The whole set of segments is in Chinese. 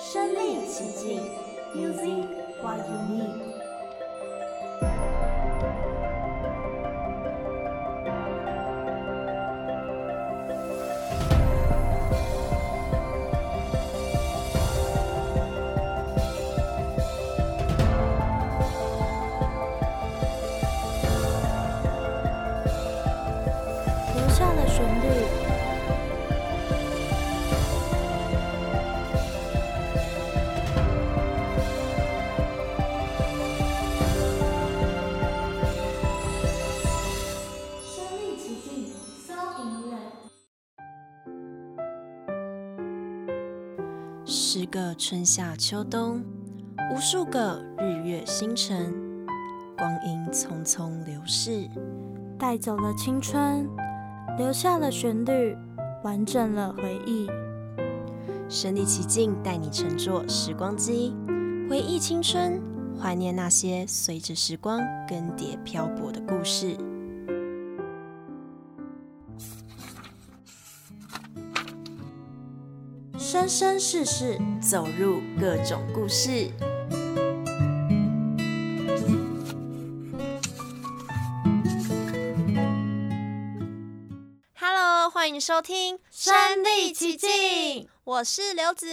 身临其境，Music what you need。春夏秋冬，无数个日月星辰，光阴匆匆流逝，带走了青春，留下了旋律，完整了回忆。身临其境，带你乘坐时光机，回忆青春，怀念那些随着时光更迭漂泊的故事。生生世世，走入各种故事。Hello，欢迎收听《身历其境》，我是刘子，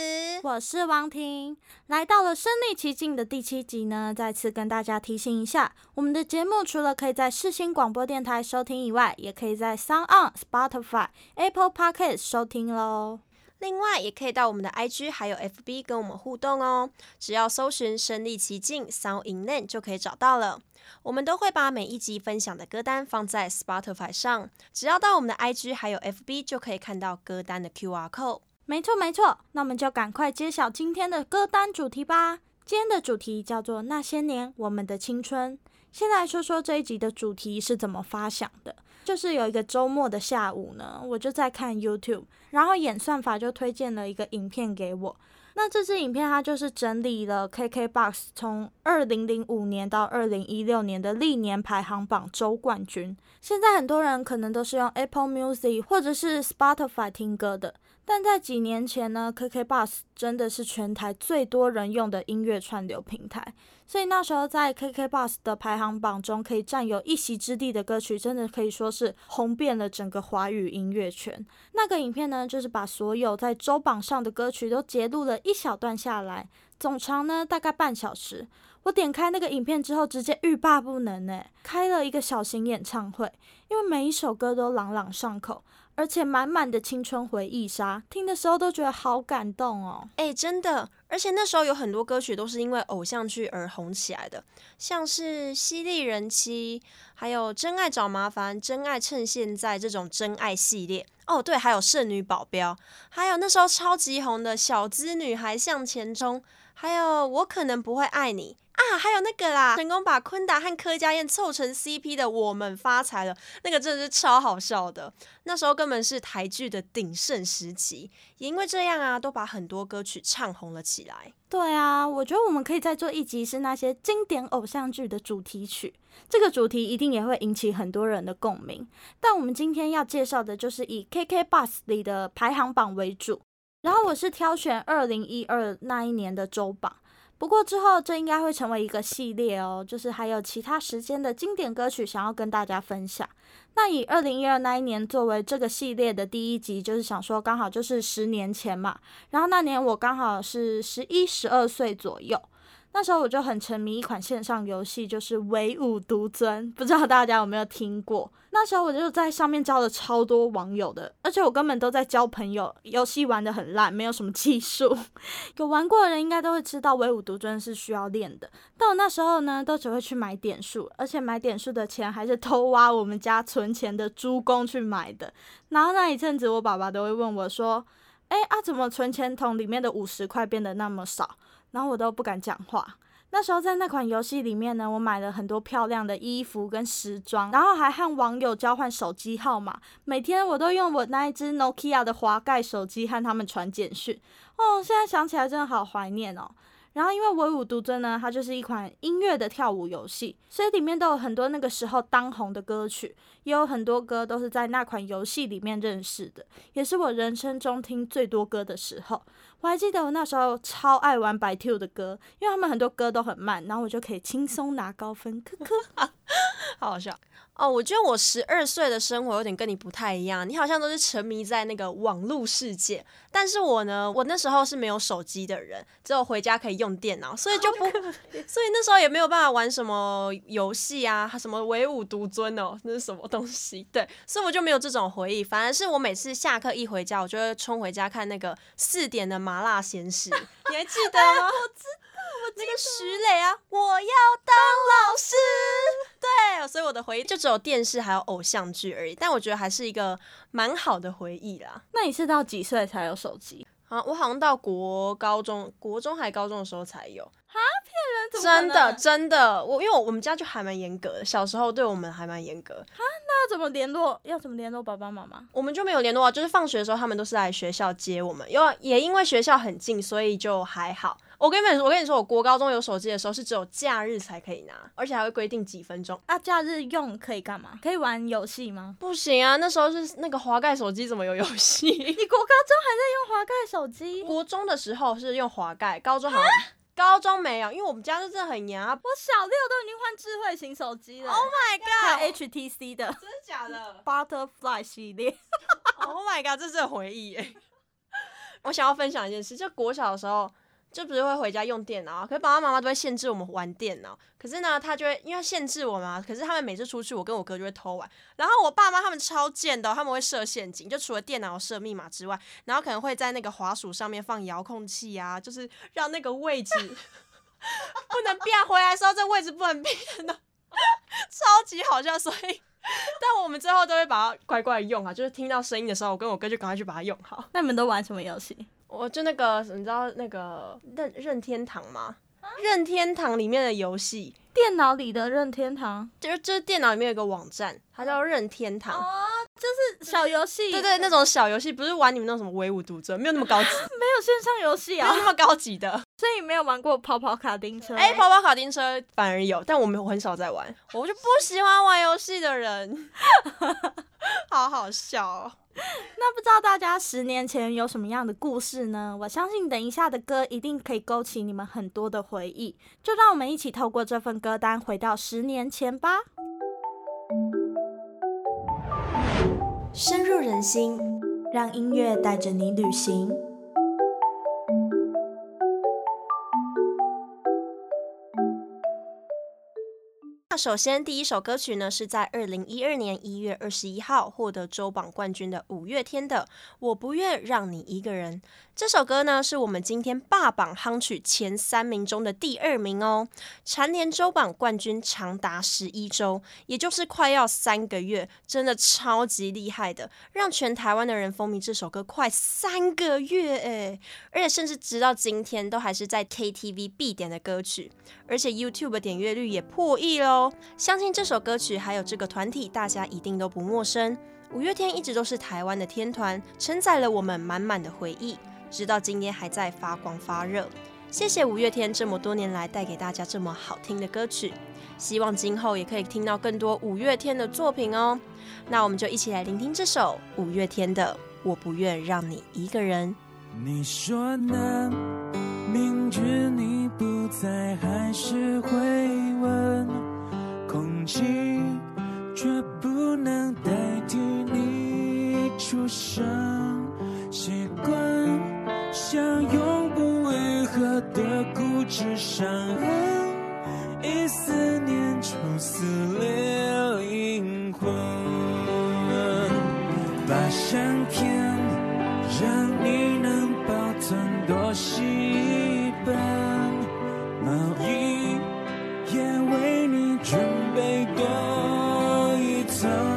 我是王婷，来到了身历其境的第七集呢。再次跟大家提醒一下，我们的节目除了可以在世新广播电台收听以外，也可以在 SoundOn、Spotify、Apple Podcast 收听喽。另外，也可以到我们的 IG 还有 FB 跟我们互动哦。只要搜寻“身历其境 ”，Sound in Land 就可以找到了。我们都会把每一集分享的歌单放在 Spotify 上，只要到我们的 IG 还有 FB 就可以看到歌单的 QR code。没错，没错。那我们就赶快揭晓今天的歌单主题吧。今天的主题叫做《那些年我们的青春》。先来说说这一集的主题是怎么发想的。就是有一个周末的下午呢，我就在看 YouTube，然后演算法就推荐了一个影片给我。那这支影片它就是整理了 KKBOX 从二零零五年到二零一六年的历年排行榜周冠军。现在很多人可能都是用 Apple Music 或者是 Spotify 听歌的。但在几年前呢，KKBOX 真的是全台最多人用的音乐串流平台，所以那时候在 KKBOX 的排行榜中可以占有一席之地的歌曲，真的可以说是红遍了整个华语音乐圈。那个影片呢，就是把所有在周榜上的歌曲都截录了一小段下来，总长呢大概半小时。我点开那个影片之后，直接欲罢不能呢，开了一个小型演唱会，因为每一首歌都朗朗上口。而且满满的青春回忆杀，听的时候都觉得好感动哦！哎，真的，而且那时候有很多歌曲都是因为偶像剧而红起来的，像是《犀利人妻》，还有《真爱找麻烦》、《真爱趁现在》这种真爱系列。哦，对，还有《圣女保镖》，还有那时候超级红的《小资女孩向前冲》，还有《我可能不会爱你》。啊，还有那个啦，成功把坤达和柯佳燕凑成 CP 的《我们发财了》，那个真的是超好笑的。那时候根本是台剧的鼎盛时期，也因为这样啊，都把很多歌曲唱红了起来。对啊，我觉得我们可以再做一集，是那些经典偶像剧的主题曲。这个主题一定也会引起很多人的共鸣。但我们今天要介绍的就是以 KK Bus 里的排行榜为主，然后我是挑选二零一二那一年的周榜。不过之后这应该会成为一个系列哦，就是还有其他时间的经典歌曲想要跟大家分享。那以二零一二那一年作为这个系列的第一集，就是想说刚好就是十年前嘛，然后那年我刚好是十一、十二岁左右。那时候我就很沉迷一款线上游戏，就是《唯舞独尊》，不知道大家有没有听过？那时候我就在上面交了超多网友的，而且我根本都在交朋友，游戏玩得很烂，没有什么技术。有玩过的人应该都会知道，《唯舞独尊》是需要练的。但我那时候呢，都只会去买点数，而且买点数的钱还是偷挖我们家存钱的猪公去买的。然后那一阵子，我爸爸都会问我说：“哎啊，怎么存钱筒里面的五十块变得那么少？”然后我都不敢讲话。那时候在那款游戏里面呢，我买了很多漂亮的衣服跟时装，然后还和网友交换手机号码。每天我都用我那一只 Nokia 的滑盖手机和他们传简讯。哦，现在想起来真的好怀念哦。然后因为《唯舞独尊》呢，它就是一款音乐的跳舞游戏，所以里面都有很多那个时候当红的歌曲，也有很多歌都是在那款游戏里面认识的，也是我人生中听最多歌的时候。我还记得我那时候超爱玩 ByTwo 的歌，因为他们很多歌都很慢，然后我就可以轻松拿高分，呵呵，好好笑。哦，我觉得我十二岁的生活有点跟你不太一样，你好像都是沉迷在那个网络世界，但是我呢，我那时候是没有手机的人，只有回家可以用电脑，所以就不，所以那时候也没有办法玩什么游戏啊，什么唯舞独尊哦，那是什么东西？对，所以我就没有这种回忆，反而是我每次下课一回家，我就会冲回家看那个四点的麻辣鲜师，你还记得吗？我知道，我那个徐磊啊，我要我的回忆就。只有电视还有偶像剧而已，但我觉得还是一个蛮好的回忆啦。那你是到几岁才有手机啊？我好像到国高中、国中还高中的时候才有。真的真的，我因为我们家就还蛮严格的，小时候对我们还蛮严格。啊，那要怎么联络？要怎么联络爸爸妈妈？我们就没有联络啊，就是放学的时候他们都是来学校接我们，因为也因为学校很近，所以就还好。我跟你们，我跟你说，我国高中有手机的时候是只有假日才可以拿，而且还会规定几分钟。啊，假日用可以干嘛？可以玩游戏吗？不行啊，那时候是那个滑盖手机，怎么有游戏？你国高中还在用滑盖手机？国中的时候是用滑盖，高中好像高中没有，因为我们家是真的很严啊。我小六都已经换智慧型手机了。Oh my god！还 HTC 的，真的假的？Butterfly 系列。Oh my god！这是回忆诶。我想要分享一件事，就国小的时候。就不是会回家用电脑，可是爸爸妈妈都会限制我们玩电脑。可是呢，他就会因为限制我嘛，可是他们每次出去，我跟我哥就会偷玩。然后我爸妈他们超贱的，他们会设陷阱，就除了电脑设密码之外，然后可能会在那个滑鼠上面放遥控器啊，就是让那个位置 不能变回来的时候，这位置不能变的，超级好笑。所以，但我们最后都会把它乖乖用啊，就是听到声音的时候，我跟我哥就赶快去把它用好。那你们都玩什么游戏？我就那个，你知道那个任任天堂吗？任天堂里面的游戏，电脑里的任天堂，就是就是电脑里面有个网站，它叫任天堂。哦，就是小游戏。对，对对，那种小游戏，不是玩你们那种什么唯舞独尊，没有那么高级。没有线上游戏啊，没有那么高级的。所以没有玩过跑跑卡丁车。哎、欸，跑跑卡丁车反而有，但我们我很少在玩。我就不喜欢玩游戏的人，好好笑哦。那不知道大家十年前有什么样的故事呢？我相信等一下的歌一定可以勾起你们很多的回忆。就让我们一起透过这份歌单回到十年前吧。深入人心，让音乐带着你旅行。首先，第一首歌曲呢，是在二零一二年一月二十一号获得周榜冠军的五月天的《我不愿让你一个人》。这首歌呢，是我们今天霸榜夯曲前三名中的第二名哦，蝉联周榜冠军长达十一周，也就是快要三个月，真的超级厉害的，让全台湾的人风靡这首歌快三个月诶，而且甚至直到今天都还是在 KTV 必点的歌曲，而且 YouTube 点阅率也破亿喽，相信这首歌曲还有这个团体，大家一定都不陌生。五月天一直都是台湾的天团，承载了我们满满的回忆。直到今天还在发光发热，谢谢五月天这么多年来带给大家这么好听的歌曲，希望今后也可以听到更多五月天的作品哦。那我们就一起来聆听这首五月天的《我不愿让你一个人》。你说呢？明知你不在，还是会问，空气却不能代替你出声，习惯。像永不愈合的固执伤痕，一思念就撕裂灵魂。把相片让你能保存多一本，毛衣一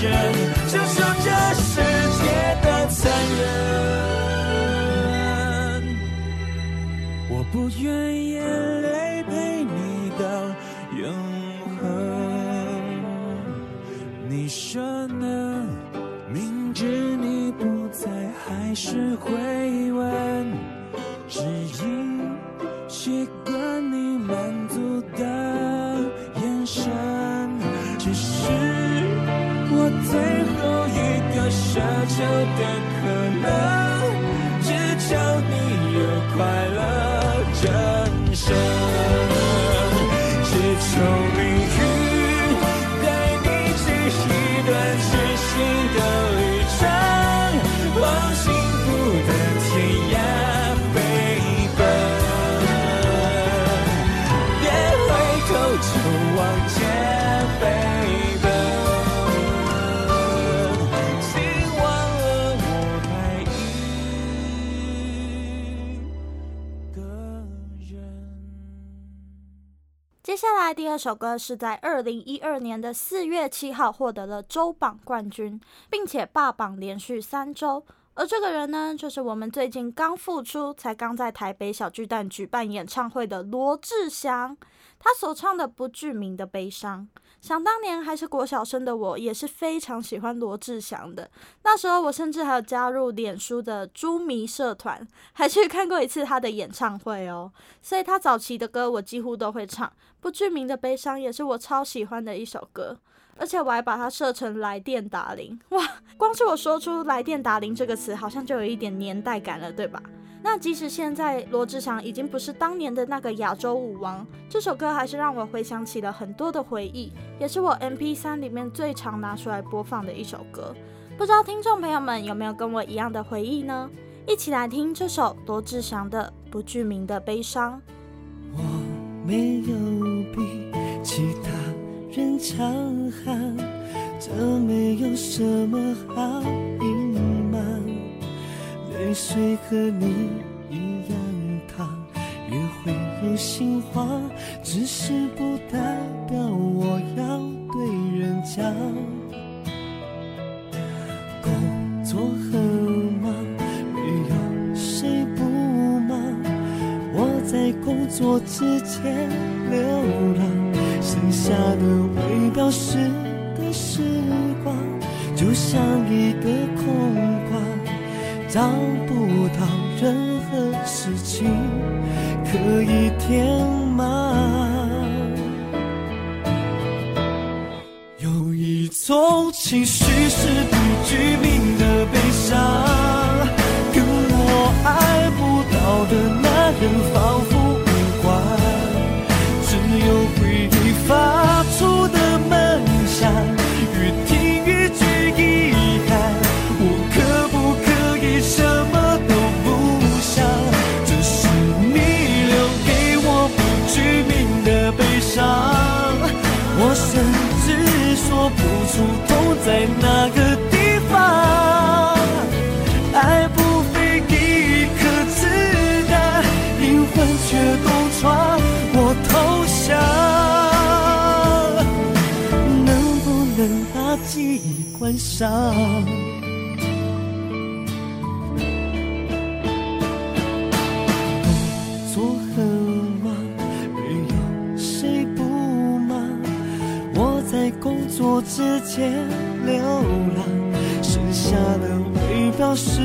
接受这世界的残忍，我不愿眼泪陪你到永恒。你说呢？明知你不在，还是会问，只因习惯奢求的可能，接下来第二首歌是在二零一二年的四月七号获得了周榜冠军，并且霸榜连续三周。而这个人呢，就是我们最近刚复出，才刚在台北小巨蛋举办演唱会的罗志祥。他所唱的《不具名的悲伤》。想当年还是国小生的我，也是非常喜欢罗志祥的。那时候我甚至还有加入脸书的猪迷社团，还去看过一次他的演唱会哦。所以他早期的歌我几乎都会唱，《不具名的悲伤》也是我超喜欢的一首歌。而且我还把它设成来电打铃，哇！光是我说出“来电打铃”这个词，好像就有一点年代感了，对吧？那即使现在罗志祥已经不是当年的那个亚洲舞王，这首歌还是让我回想起了很多的回忆，也是我 MP3 里面最常拿出来播放的一首歌。不知道听众朋友们有没有跟我一样的回忆呢？一起来听这首罗志祥的《不具名的悲伤》。我没有比其他人强悍，这没有什么好。谁和你一样烫，也会有心慌，只是不代表我要对人讲。工作很忙，没有谁不忙。我在工作之前流浪，剩下的未表示的时光，就像一个空旷。找不到任何事情可以填满，有一种情绪是不具名的悲伤，跟我爱不到的男人仿出在那个地方爱不费一颗子弹灵魂却洞穿我投降。能不能把记忆关上？做之前流浪，剩下的未表示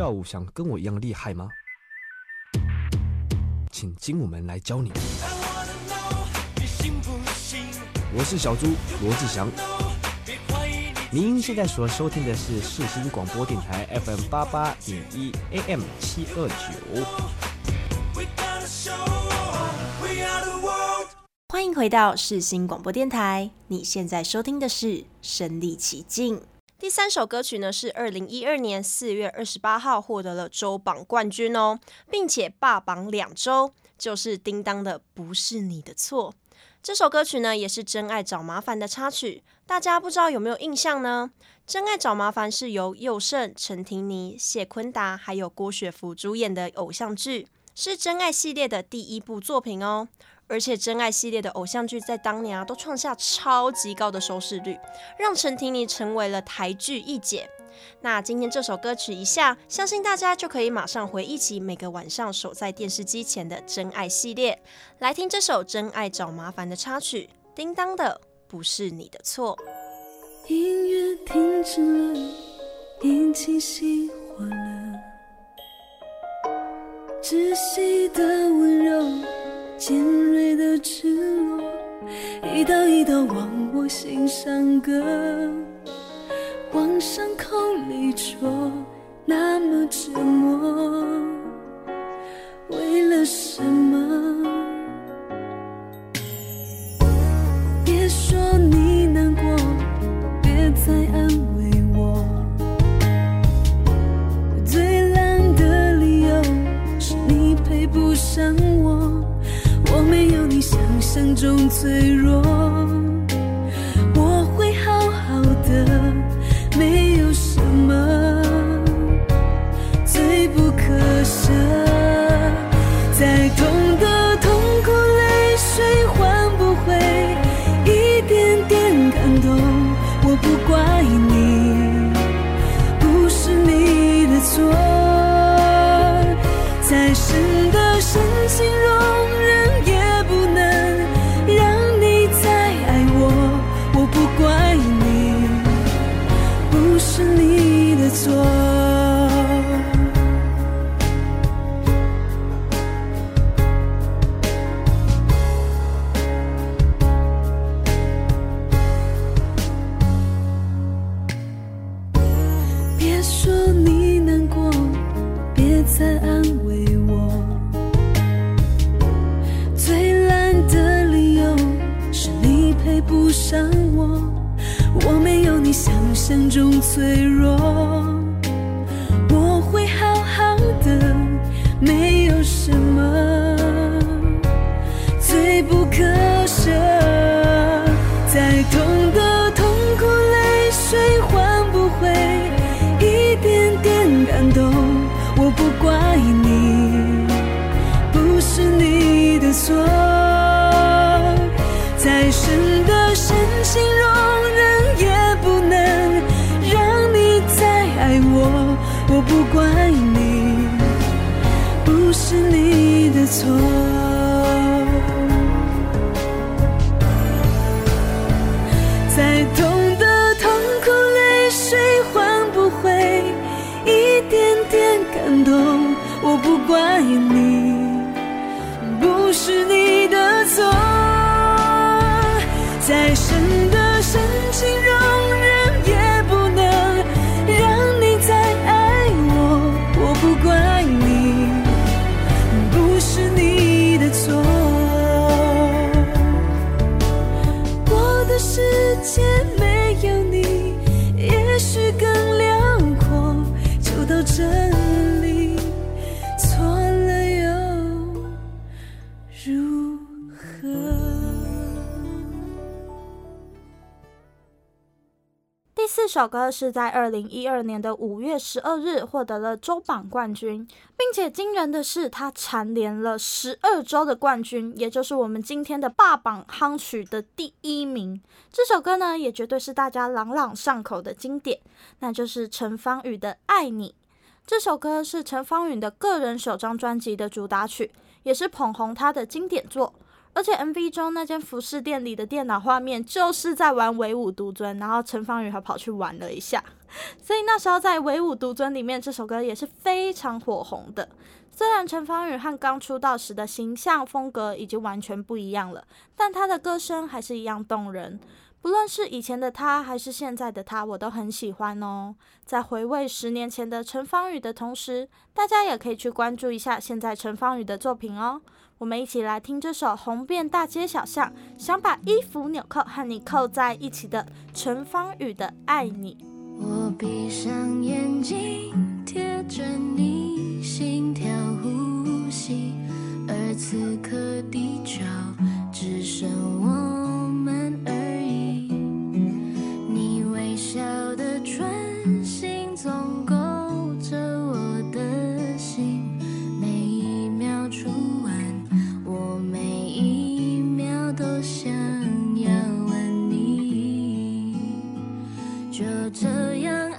跳舞想跟我一样厉害吗？请精武门来教你。我是小猪罗志祥。您现在所收听的是世新广播电台 FM 八八点一 AM 七二九。欢迎回到世新广播电台，你现在收听的是《身历其境》。第三首歌曲呢，是二零一二年四月二十八号获得了周榜冠军哦，并且霸榜两周，就是叮当的《不是你的错》。这首歌曲呢，也是《真爱找麻烦》的插曲，大家不知道有没有印象呢？《真爱找麻烦》是由佑胜、陈婷妮、谢坤达还有郭雪芙主演的偶像剧，是真爱系列的第一部作品哦。而且真爱系列的偶像剧在当年啊都创下超级高的收视率，让陈婷妮成为了台剧一姐。那今天这首歌曲一下，相信大家就可以马上回忆起每个晚上守在电视机前的真爱系列。来听这首《真爱找麻烦》的插曲，叮当的不是你的错。音乐停止了，引起熄火了，窒息的温柔。尖锐的赤裸，一刀一刀往我心上割，往伤口里戳，那么折磨，为了什么？别说你难过，别再安慰我，最烂的理由是你配不上。想象中脆弱，我会好好的，没有什么罪不可赦。再痛的痛苦，泪水换不回一点点感动。我不怪你，不是你的错。配不上我我没有你想象中脆弱我会好好的没有什么最不可首歌是在二零一二年的五月十二日获得了周榜冠军，并且惊人的是，它蝉联了十二周的冠军，也就是我们今天的霸榜夯曲的第一名。这首歌呢，也绝对是大家朗朗上口的经典，那就是陈芳语的《爱你》。这首歌是陈芳语的个人首张专辑的主打曲，也是捧红她的经典作。而且 MV 中那间服饰店里的电脑画面就是在玩唯舞独尊，然后陈芳语还跑去玩了一下，所以那时候在唯舞独尊里面这首歌也是非常火红的。虽然陈芳语和刚出道时的形象风格已经完全不一样了，但她的歌声还是一样动人。不论是以前的她还是现在的她，我都很喜欢哦。在回味十年前的陈芳语的同时，大家也可以去关注一下现在陈芳语的作品哦。我们一起来听这首红遍大街小巷，想把衣服纽扣和你扣在一起的陈芳语的《爱你》。我闭上眼睛，贴着你，心跳呼吸，而此刻地球只剩我们而已。你微笑的唇形总勾着这样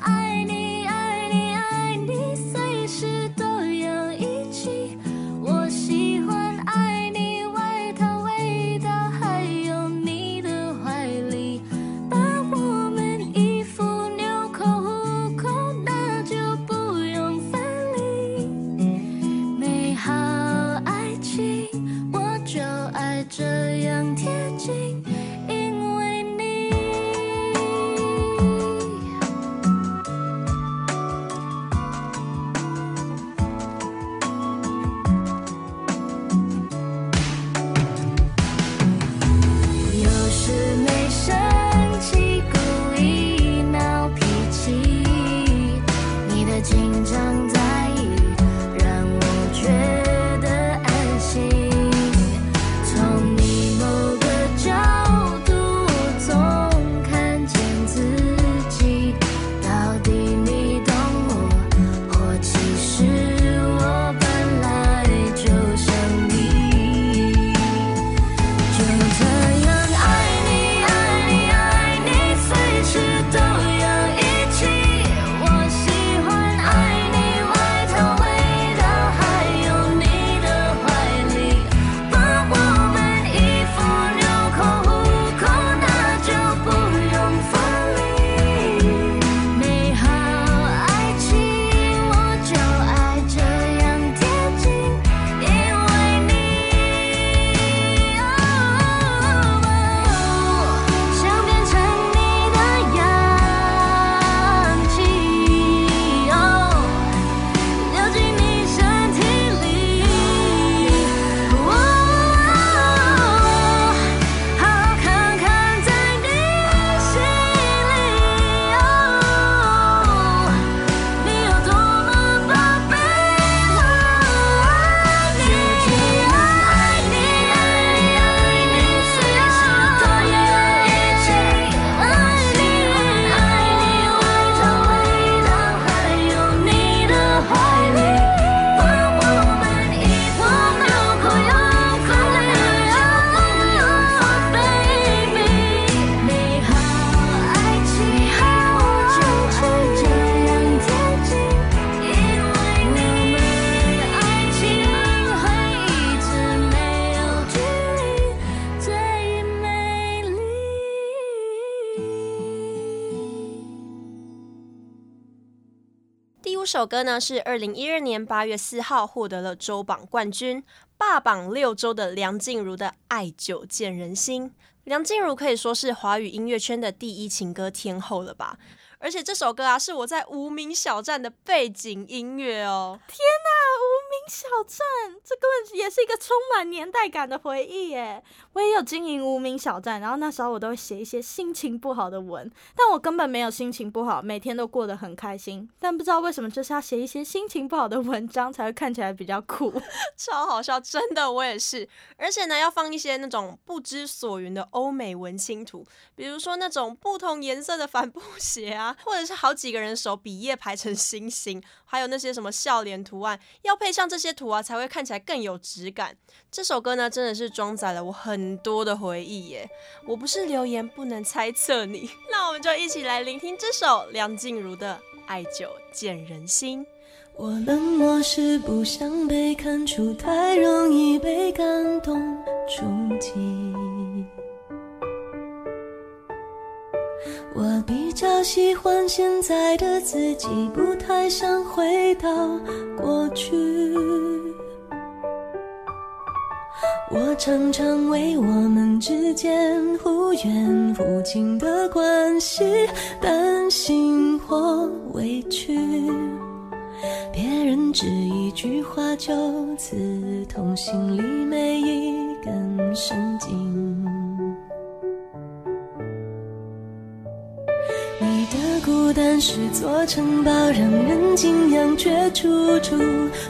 首歌呢是二零一二年八月四号获得了周榜冠军，霸榜六周的梁静茹的《爱久见人心》。梁静茹可以说是华语音乐圈的第一情歌天后了吧？而且这首歌啊，是我在无名小站的背景音乐哦！天哪，无名小站，这根本也是一个充满年代感的回忆耶！我也有经营无名小站，然后那时候我都会写一些心情不好的文，但我根本没有心情不好，每天都过得很开心。但不知道为什么，就是要写一些心情不好的文章，才会看起来比较酷，超好笑，真的，我也是。而且呢，要放一些那种不知所云的欧美文青图，比如说那种不同颜色的帆布鞋啊。或者是好几个人手笔页排成星星，还有那些什么笑脸图案，要配上这些图啊，才会看起来更有质感。这首歌呢，真的是装载了我很多的回忆耶。我不是留言不能猜测你，那我们就一起来聆听这首梁静茹的《爱久见人心》。我冷漠是不想被看出，太容易被感动触及。我比较喜欢现在的自己，不太想回到过去。我常常为我们之间忽远忽近的关系担心或委屈，别人只一句话就刺痛心里每一根神经。孤单是座城堡，让人敬仰，却处处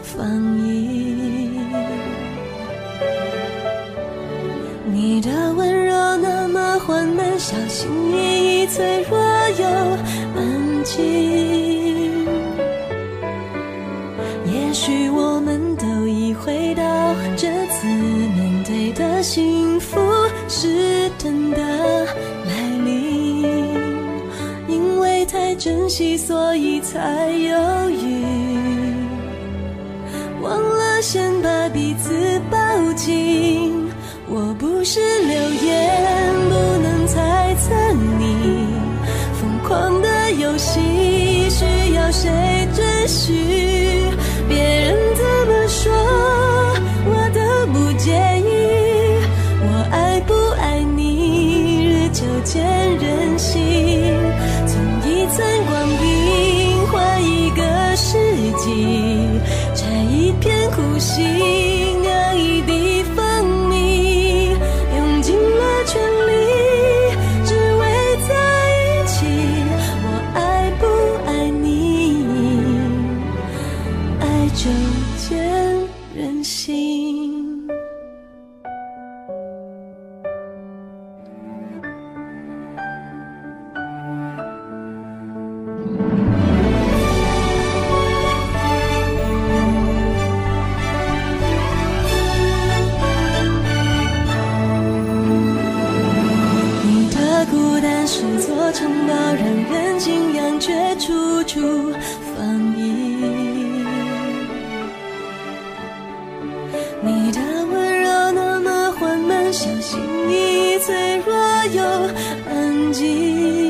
防御。你的温柔那么缓慢，小心翼翼，脆弱又安静。也许我们都已回到这次面对的幸福是珍惜，所以才犹豫，忘了先把彼此抱紧。我不是流言，不能猜测你疯狂的游戏，需要谁准许？别人怎么说，我都不介意。我爱不爱你，日久见人心。心。你的温柔那么缓慢小心翼翼脆弱又安静。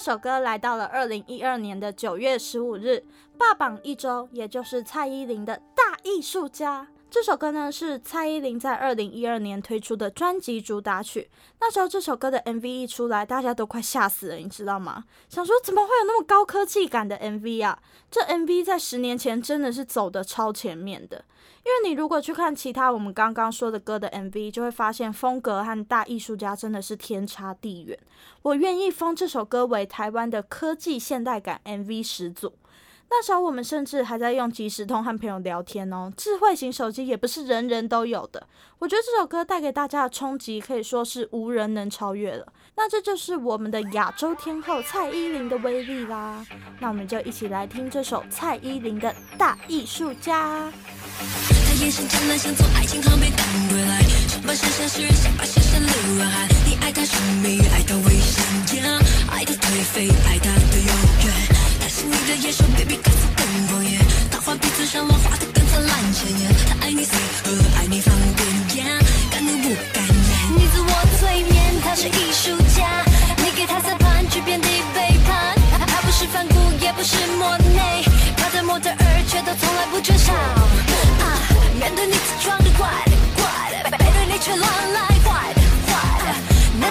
首歌来到了二零一二年的九月十五日，霸榜一周，也就是蔡依林的《大艺术家》。这首歌呢是蔡依林在二零一二年推出的专辑主打曲。那时候这首歌的 MV 一出来，大家都快吓死了，你知道吗？想说怎么会有那么高科技感的 MV 啊？这 MV 在十年前真的是走的超前面的。因为你如果去看其他我们刚刚说的歌的 MV，就会发现风格和大艺术家真的是天差地远。我愿意封这首歌为台湾的科技现代感 MV 始祖。那时候我们甚至还在用即时通和朋友聊天哦，智慧型手机也不是人人都有的。我觉得这首歌带给大家的冲击可以说是无人能超越了。那这就是我们的亚洲天后蔡依林的威力啦。那我们就一起来听这首蔡依林的《大艺术家》。他眼神湛蓝，像从爱情航被带回来，想把剩下诗人，想把现实流浪汉。你爱他神秘，爱他危险，爱他颓废，爱他的永远。是你的野兽，baby，歌词更狂野。他画笔嘴上乱画的更灿烂鲜艳。他爱你随和，爱你放电，敢怒不敢言。你自我催眠，他是艺术不缺少。啊，面对你自装的怪的怪的，背对你却乱来坏的坏的。那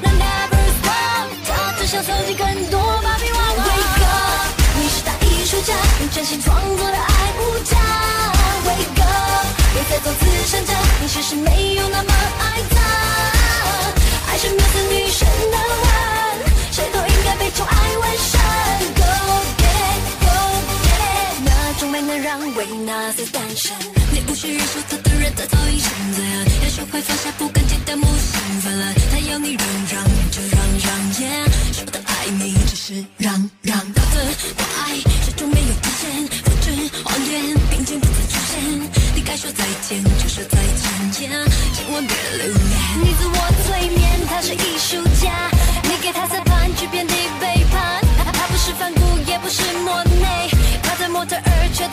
那 never stop，他只想搜集更多芭比娃娃。Wake up，你真心创作的爱无价，Wake up，别再做慈善家，你其实没有那么那些单身。你无需忍受他的人，他早已现在。要学会放下不甘，接的木心泛滥。他要你让让就让让，yeah，说的爱你只是让让。他的爱始终没有体现，复制谎言，并肩不再出现。你该说再见就说再见千万别留恋。你自我催眠，他是艺术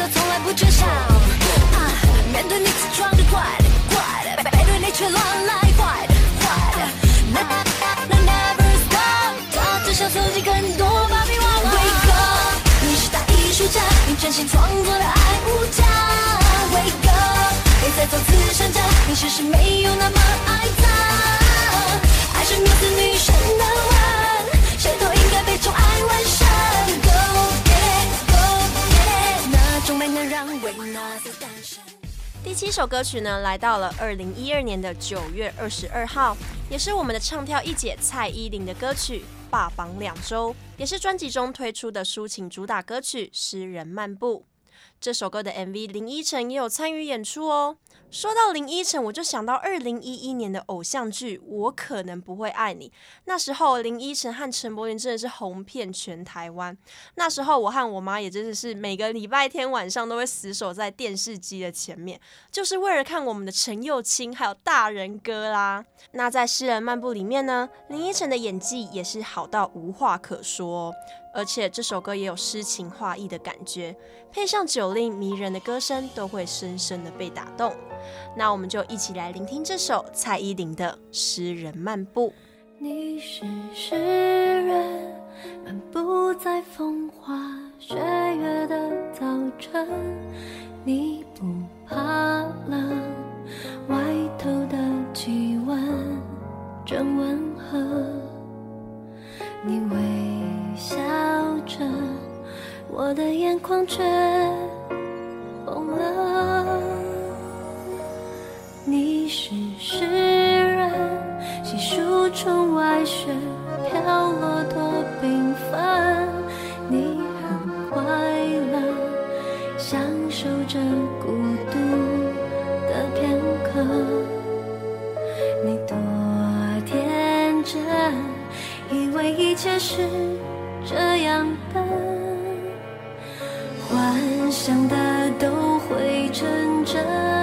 都从来不缺少。啊，面对你自装的怪的怪的，背对你却乱来坏的坏的。那那 never stop，他只想收集更多芭比娃娃。Wake up，你是大艺术家，你真心创作的爱无价。Wake up，别再做慈善家，你其实没七首歌曲呢，来到了二零一二年的九月二十二号，也是我们的唱跳一姐蔡依林的歌曲，霸榜两周，也是专辑中推出的抒情主打歌曲《诗人漫步》。这首歌的 MV 林依晨也有参与演出哦。说到林依晨，我就想到二零一一年的偶像剧《我可能不会爱你》。那时候林依晨和陈柏霖真的是红遍全台湾。那时候我和我妈也真的是每个礼拜天晚上都会死守在电视机的前面，就是为了看我们的陈又青还有大人哥啦。那在《诗人漫步》里面呢，林依晨的演技也是好到无话可说。而且这首歌也有诗情画意的感觉，配上酒令迷人的歌声，都会深深的被打动。那我们就一起来聆听这首蔡依林的《诗人漫步》。你是诗人，漫步在风花雪月的早晨，你不怕冷，外头的气温真温和，你微笑着，我的眼眶却红了。你是诗人，细数窗外雪飘落多缤纷。你很快乐，享受着孤独的片刻。你多天真，以为一切是这样的，幻想的都会成真。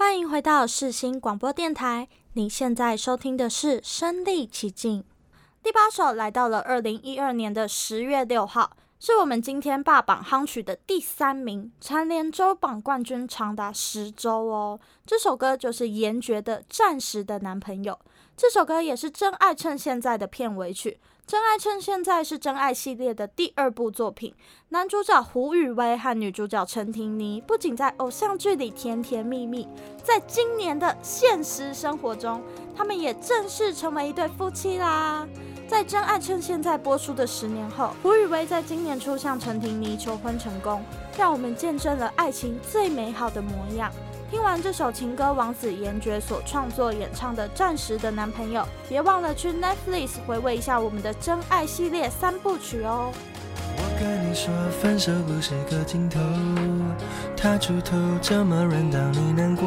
欢迎回到世新广播电台，您现在收听的是身历其境。第八首来到了二零一二年的十月六号，是我们今天霸榜夯曲的第三名，蝉联周榜冠军长达十周哦。这首歌就是严爵的《暂时的男朋友》，这首歌也是《真爱趁现在》的片尾曲。《真爱趁现在》是真爱系列的第二部作品，男主角胡宇威和女主角陈婷妮不仅在偶像剧里甜甜蜜蜜，在今年的现实生活中，他们也正式成为一对夫妻啦。在《真爱趁现在》播出的十年后，胡宇威在今年初向陈婷妮求婚成功，让我们见证了爱情最美好的模样。听完这首情歌王子严爵所创作演唱的《暂时的男朋友》，别忘了去 Netflix 回味一下我们的真爱系列三部曲哦。我跟你说，分手不是个尽头，他出头这么软，当你难过，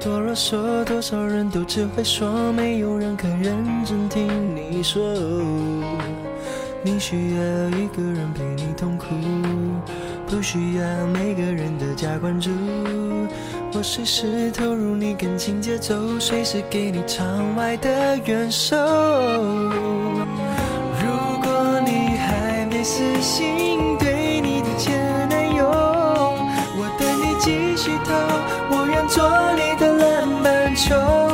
多啰嗦，多少人都只会说，没有人肯认真听你说。你需要一个人陪你痛苦，不需要每个人的假关注。我随时投入你感情节奏，随时给你场外的援手。如果你还没死心，对你的前男友，我等你继续投，我愿做你的篮板球。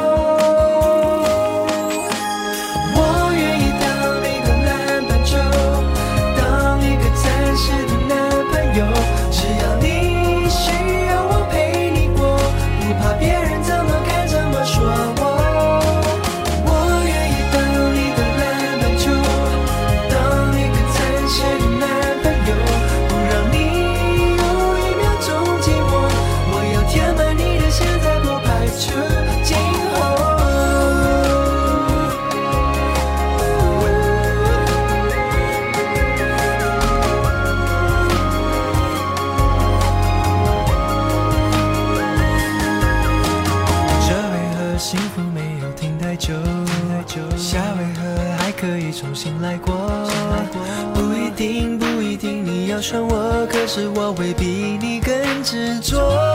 定你要选我，可是我会比你更执着。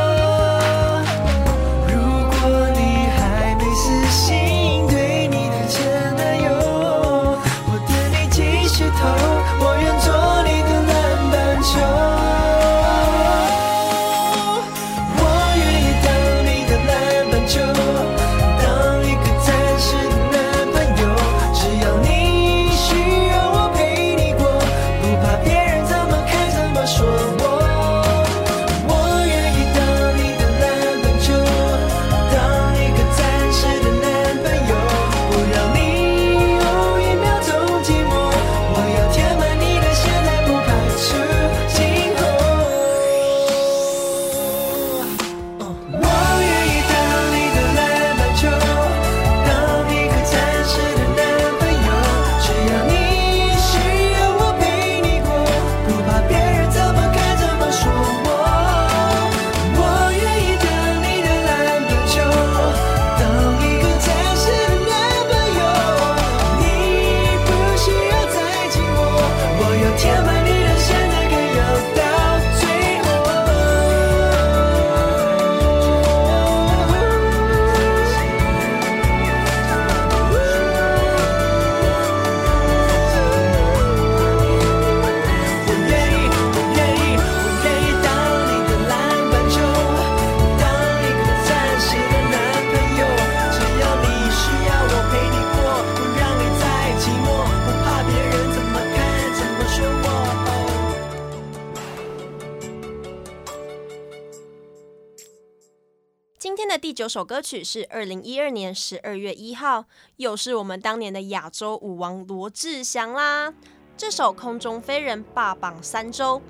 的第九首歌曲是二零一二年十二月一号，又是我们当年的亚洲舞王罗志祥啦。这首《空中飞人》霸榜三周，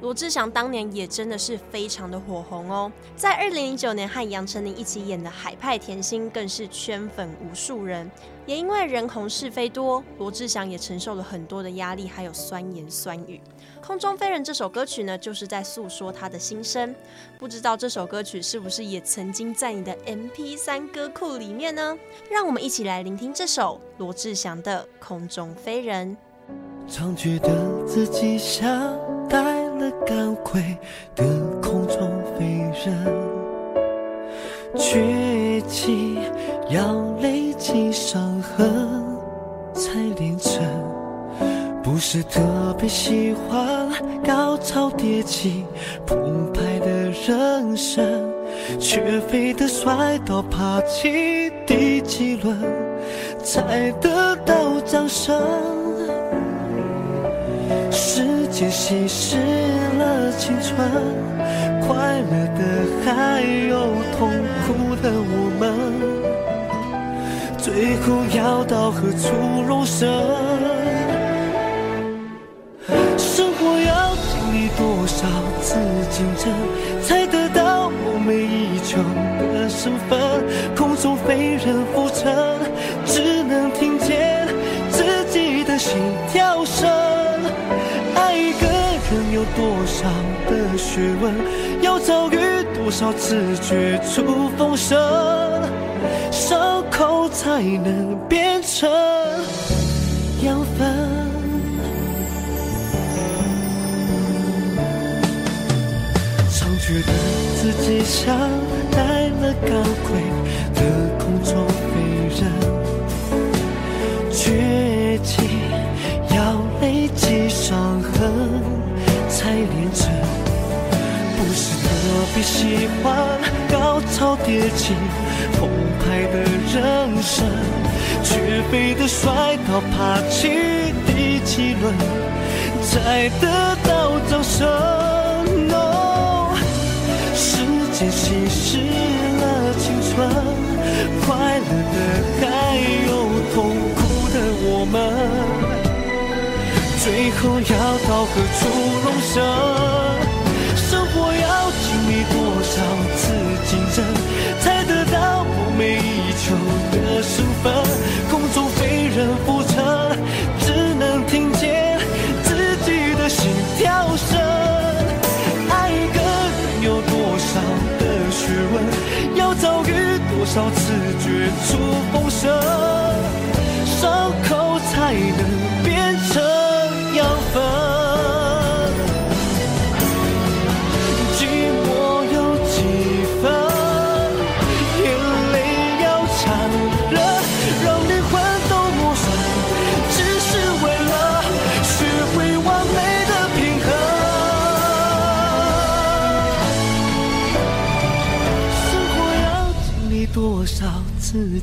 罗志祥当年也真的是非常的火红哦。在二零零九年和杨丞琳一起演的《海派甜心》更是圈粉无数人。也因为人红是非多，罗志祥也承受了很多的压力，还有酸言酸语。空中飞人这首歌曲呢，就是在诉说他的心声。不知道这首歌曲是不是也曾经在你的 MP3 歌库里面呢？让我们一起来聆听这首罗志祥的《空中飞人》。常觉得自己像戴了钢盔的空中飞人，崛起要累积伤痕才练成。不是特别喜欢高潮迭起、澎湃的人生，却非得摔倒爬起第几轮才得到掌声。时间稀释了青春，快乐的还有痛苦的我们，最后要到何处容身？生活要经历多少次竞争，才得到梦寐以求的身份？空中飞人浮沉，只能听见自己的心跳声。爱一个人有多少的学问？要遭遇多少次绝处逢生？伤口才能变成养分。觉得自己像戴了钢盔的空中飞人，崛起要累积伤痕才练成。不是特别喜欢高潮迭起、澎湃的人生，却非得摔倒爬起第几轮才得到掌声。No 先稀释了青春，快乐的还有痛苦的我们，最后要到何处容身？出风声。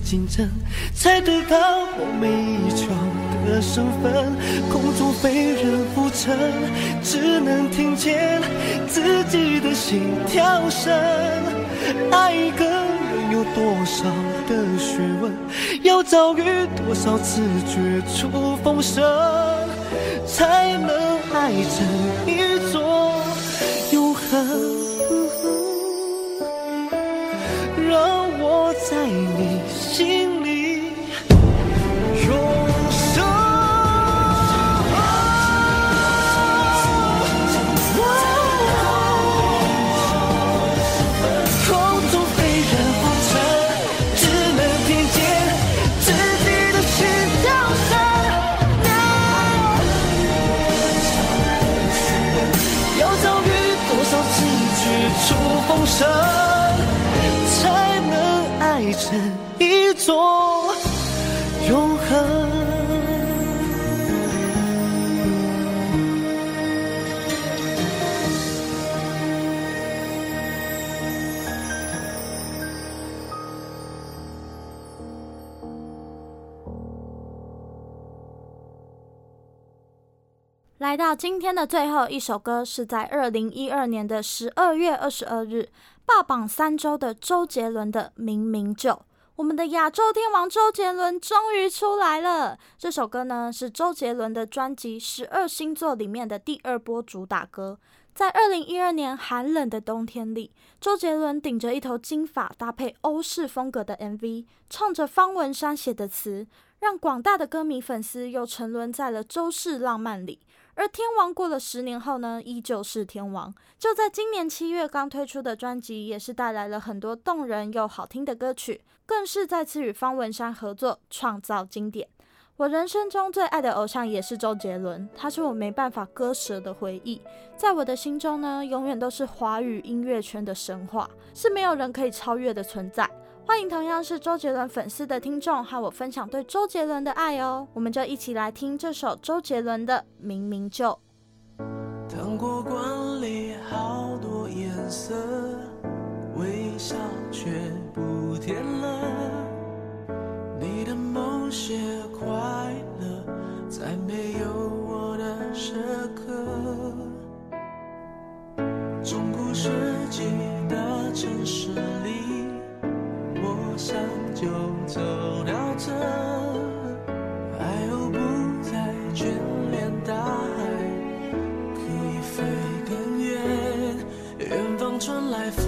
竞争，才得到梦寐以求的身份。空中飞人浮沉，只能听见自己的心跳声。爱一个人有多少的学问？要遭遇多少次绝处逢生，才能爱成一座来到今天的最后一首歌，是在二零一二年的十二月二十二日。霸榜三周的周杰伦的《明明就》，我们的亚洲天王周杰伦终于出来了。这首歌呢，是周杰伦的专辑《十二星座》里面的第二波主打歌。在二零一二年寒冷的冬天里，周杰伦顶着一头金发，搭配欧式风格的 MV，唱着方文山写的词，让广大的歌迷粉丝又沉沦在了周氏浪漫里。而天王过了十年后呢，依旧是天王。就在今年七月刚推出的专辑，也是带来了很多动人又好听的歌曲，更是再次与方文山合作，创造经典。我人生中最爱的偶像也是周杰伦，他是我没办法割舍的回忆，在我的心中呢，永远都是华语音乐圈的神话，是没有人可以超越的存在。欢迎同样是周杰伦粉丝的听众和我分享对周杰伦的爱哦，我们就一起来听这首周杰伦的《明明就》。糖果罐里好多颜色，微笑却不甜了。你的某些快乐，在没有我的时刻。中古世纪的城市里。我想就走到这，海鸥不再眷恋大海，可以飞更远。远方传来风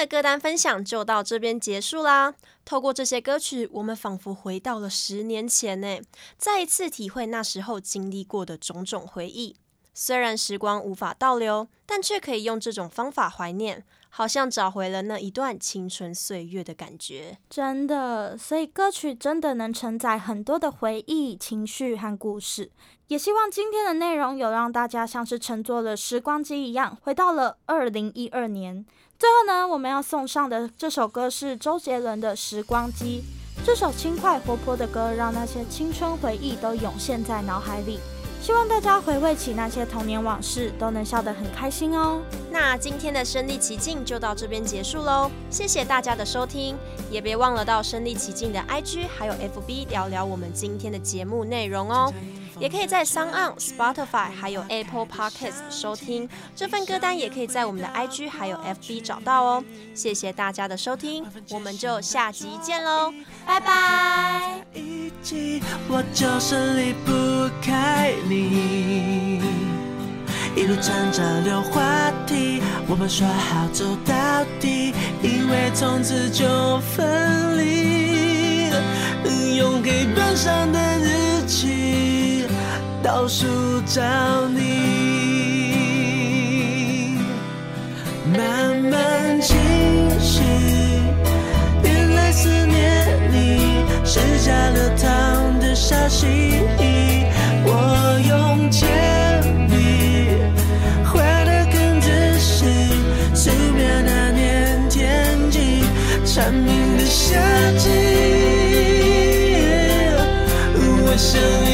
的歌单分享就到这边结束啦。透过这些歌曲，我们仿佛回到了十年前呢，再一次体会那时候经历过的种种回忆。虽然时光无法倒流，但却可以用这种方法怀念，好像找回了那一段青春岁月的感觉。真的，所以歌曲真的能承载很多的回忆、情绪和故事。也希望今天的内容有让大家像是乘坐了时光机一样，回到了二零一二年。最后呢，我们要送上的这首歌是周杰伦的《时光机》。这首轻快活泼的歌，让那些青春回忆都涌现在脑海里。希望大家回味起那些童年往事，都能笑得很开心哦。那今天的身历其境就到这边结束喽，谢谢大家的收听，也别忘了到身历其境的 IG 还有 FB 聊聊我们今天的节目内容哦。也可以在 s o n g On、Spotify 还有 Apple Podcast 收听这份歌单，也可以在我们的 IG 还有 FB 找到哦。谢谢大家的收听，我们就下集见喽，拜拜。我就是离不开你，一路站着溜滑梯，我们说好走到底，以为从此就分离，用黑板上的日期。倒数找你，慢慢清晰。原来思念你是加了糖的消息。我用铅笔画的更仔细，素描那年天气，蝉鸣的夏季。我想遇